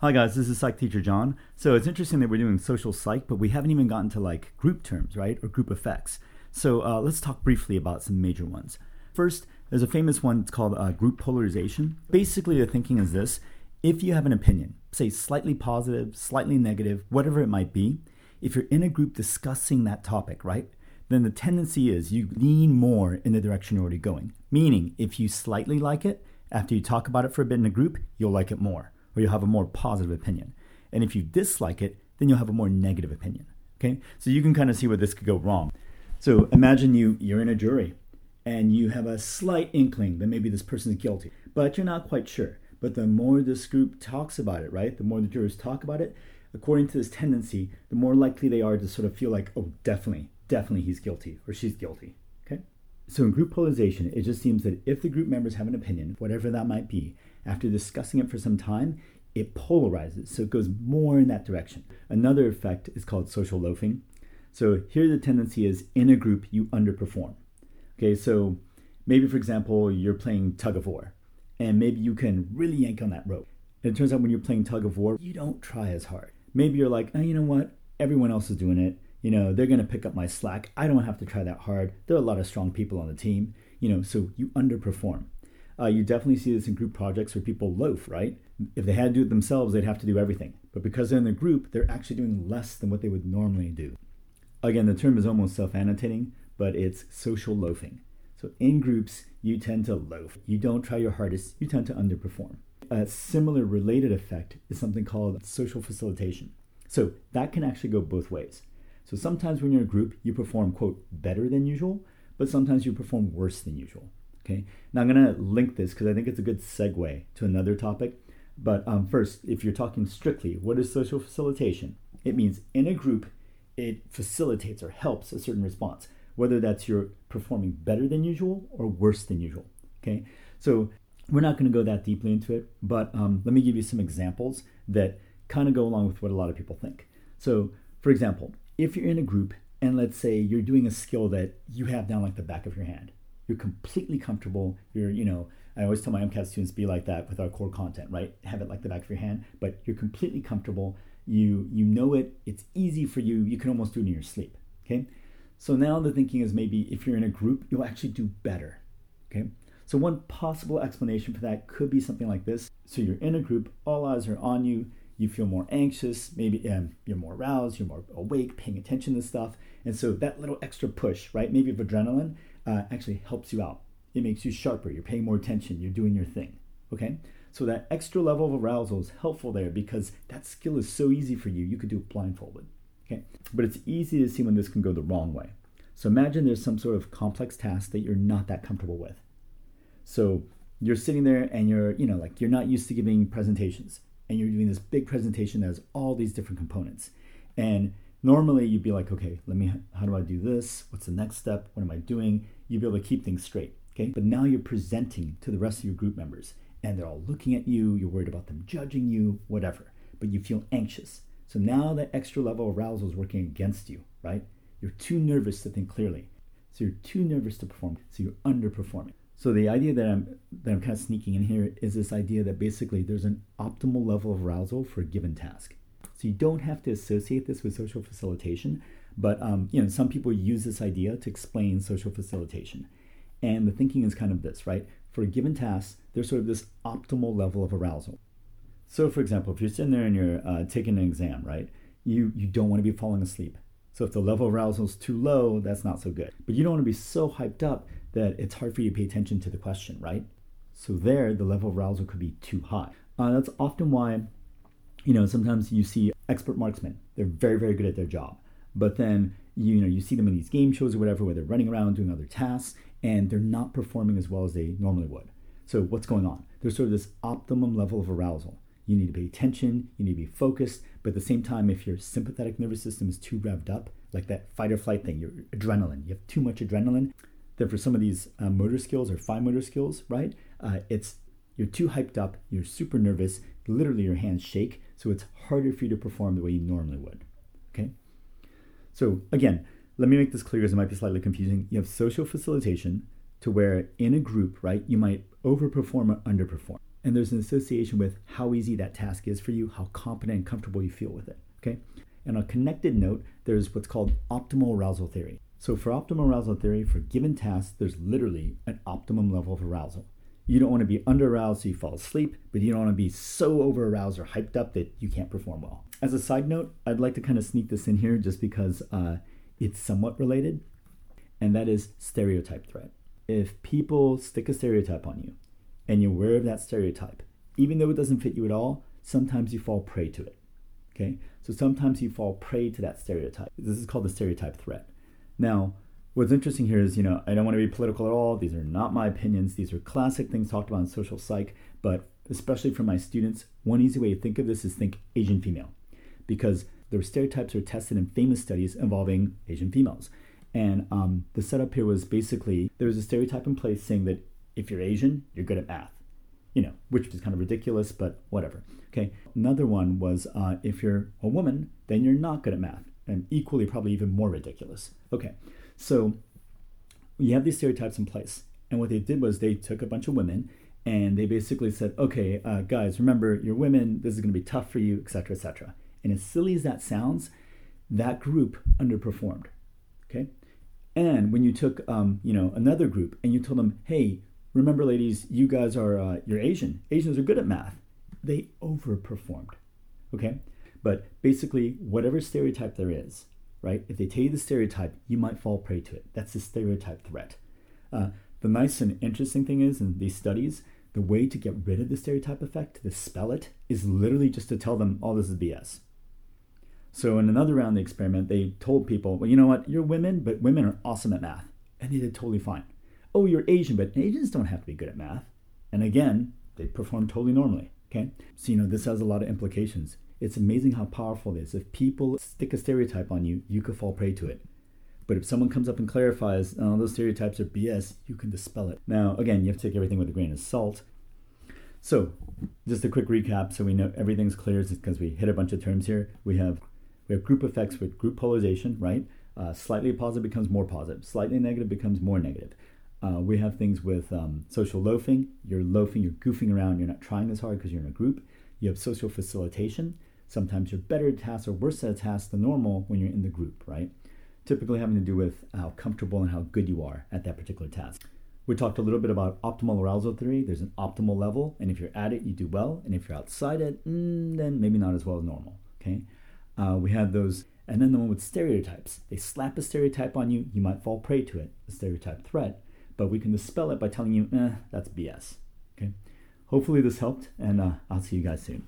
Hi guys, this is Psych Teacher John. So it's interesting that we're doing social psych, but we haven't even gotten to like group terms, right? Or group effects. So uh, let's talk briefly about some major ones. First, there's a famous one, it's called uh, group polarization. Basically, the thinking is this if you have an opinion, say slightly positive, slightly negative, whatever it might be, if you're in a group discussing that topic, right? Then the tendency is you lean more in the direction you're already going. Meaning, if you slightly like it, after you talk about it for a bit in a group, you'll like it more or you'll have a more positive opinion. And if you dislike it, then you'll have a more negative opinion. Okay? So you can kind of see where this could go wrong. So imagine you you're in a jury and you have a slight inkling that maybe this person is guilty, but you're not quite sure. But the more this group talks about it, right? The more the jurors talk about it, according to this tendency, the more likely they are to sort of feel like, oh, definitely, definitely he's guilty or she's guilty. Okay? So in group polarization, it just seems that if the group members have an opinion, whatever that might be, after discussing it for some time, it polarizes. So it goes more in that direction. Another effect is called social loafing. So here the tendency is in a group, you underperform. Okay, so maybe for example, you're playing tug of war, and maybe you can really yank on that rope. And it turns out when you're playing tug of war, you don't try as hard. Maybe you're like, oh, you know what? Everyone else is doing it. You know, they're going to pick up my slack. I don't have to try that hard. There are a lot of strong people on the team. You know, so you underperform. Uh, you definitely see this in group projects where people loaf, right? If they had to do it themselves, they'd have to do everything. But because they're in the group, they're actually doing less than what they would normally do. Again, the term is almost self annotating, but it's social loafing. So in groups, you tend to loaf. You don't try your hardest, you tend to underperform. A similar related effect is something called social facilitation. So that can actually go both ways. So sometimes when you're in a group, you perform, quote, better than usual, but sometimes you perform worse than usual. Okay. Now I'm going to link this because I think it's a good segue to another topic. But um, first, if you're talking strictly, what is social facilitation? It means in a group, it facilitates or helps a certain response, whether that's you're performing better than usual or worse than usual. Okay. So we're not going to go that deeply into it, but um, let me give you some examples that kind of go along with what a lot of people think. So, for example, if you're in a group and let's say you're doing a skill that you have down like the back of your hand, you're completely comfortable. You're, you know, I always tell my MCAT students be like that with our core content, right? Have it like the back of your hand, but you're completely comfortable. You you know it. It's easy for you. You can almost do it in your sleep. Okay. So now the thinking is maybe if you're in a group, you'll actually do better. Okay. So one possible explanation for that could be something like this. So you're in a group, all eyes are on you. You feel more anxious, maybe um, you're more aroused, you're more awake, paying attention to stuff. And so that little extra push, right? Maybe of adrenaline uh, actually helps you out. It makes you sharper. You're paying more attention. You're doing your thing. Okay? So that extra level of arousal is helpful there because that skill is so easy for you. You could do it blindfolded. Okay? But it's easy to see when this can go the wrong way. So imagine there's some sort of complex task that you're not that comfortable with. So you're sitting there and you're, you know, like you're not used to giving presentations and you're doing this big presentation that has all these different components. And normally you'd be like, okay, let me, how do I do this? What's the next step? What am I doing? You'd be able to keep things straight. Okay. But now you're presenting to the rest of your group members and they're all looking at you. You're worried about them judging you, whatever. But you feel anxious. So now that extra level of arousal is working against you, right? You're too nervous to think clearly. So you're too nervous to perform. So you're underperforming. So the idea that I'm that I'm kind of sneaking in here is this idea that basically there's an optimal level of arousal for a given task. So you don't have to associate this with social facilitation, but um, you know, some people use this idea to explain social facilitation. And the thinking is kind of this, right? For a given task, there's sort of this optimal level of arousal. So, for example, if you're sitting there and you're uh, taking an exam, right? You you don't want to be falling asleep. So if the level of arousal is too low, that's not so good. But you don't want to be so hyped up that it's hard for you to pay attention to the question, right? So there, the level of arousal could be too high. Uh, that's often why, you know, sometimes you see expert marksmen. They're very, very good at their job. But then you know you see them in these game shows or whatever where they're running around doing other tasks and they're not performing as well as they normally would. So what's going on? There's sort of this optimum level of arousal. You need to pay attention, you need to be focused, but at the same time, if your sympathetic nervous system is too revved up, like that fight or flight thing, your adrenaline, you have too much adrenaline, then for some of these uh, motor skills or fine motor skills, right, uh, it's you're too hyped up, you're super nervous, literally your hands shake, so it's harder for you to perform the way you normally would. Okay? So again, let me make this clear because it might be slightly confusing. You have social facilitation to where in a group, right, you might overperform or underperform. And there's an association with how easy that task is for you, how competent and comfortable you feel with it. Okay. And on a connected note, there's what's called optimal arousal theory. So for optimal arousal theory, for given tasks, there's literally an optimum level of arousal. You don't want to be under aroused so you fall asleep, but you don't want to be so over aroused or hyped up that you can't perform well. As a side note, I'd like to kind of sneak this in here just because uh, it's somewhat related, and that is stereotype threat. If people stick a stereotype on you and you're aware of that stereotype, even though it doesn't fit you at all, sometimes you fall prey to it. Okay? So sometimes you fall prey to that stereotype. This is called the stereotype threat. Now, what's interesting here is, you know, I don't want to be political at all. These are not my opinions. These are classic things talked about in social psych, but especially for my students, one easy way to think of this is think Asian female because their stereotypes are tested in famous studies involving Asian females. And um, the setup here was basically there was a stereotype in place saying that if you're Asian, you're good at math. You know, which is kind of ridiculous, but whatever. Okay. Another one was uh, if you're a woman, then you're not good at math, and equally, probably even more ridiculous. Okay. So you have these stereotypes in place. And what they did was they took a bunch of women and they basically said, okay, uh, guys, remember, you're women, this is going to be tough for you, etc., etc. And as silly as that sounds, that group underperformed. Okay. And when you took, um, you know, another group and you told them, hey, remember, ladies, you guys are uh, you're Asian. Asians are good at math. They overperformed. Okay. But basically, whatever stereotype there is, right? If they tell you the stereotype, you might fall prey to it. That's the stereotype threat. Uh, the nice and interesting thing is in these studies, the way to get rid of the stereotype effect, to dispel it, is literally just to tell them, all oh, this is BS. So in another round of the experiment, they told people, well, you know what, you're women, but women are awesome at math. And they did totally fine. Oh, you're Asian, but Asians don't have to be good at math. And again, they performed totally normally. Okay? So, you know, this has a lot of implications. It's amazing how powerful it is. If people stick a stereotype on you, you could fall prey to it. But if someone comes up and clarifies, oh, those stereotypes are BS, you can dispel it. Now, again, you have to take everything with a grain of salt. So, just a quick recap so we know everything's clear because we hit a bunch of terms here. We have we have group effects with group polarization, right? Uh, slightly positive becomes more positive, slightly negative becomes more negative. Uh, we have things with um, social loafing. You're loafing, you're goofing around, you're not trying as hard because you're in a group. You have social facilitation. Sometimes you're better at tasks or worse at tasks than normal when you're in the group, right? Typically having to do with how comfortable and how good you are at that particular task. We talked a little bit about optimal arousal theory. There's an optimal level, and if you're at it, you do well. And if you're outside it, mm, then maybe not as well as normal. Okay. Uh, we had those, and then the one with stereotypes. They slap a stereotype on you, you might fall prey to it, a stereotype threat, but we can dispel it by telling you, eh, that's BS. Okay. Hopefully this helped, and uh, I'll see you guys soon.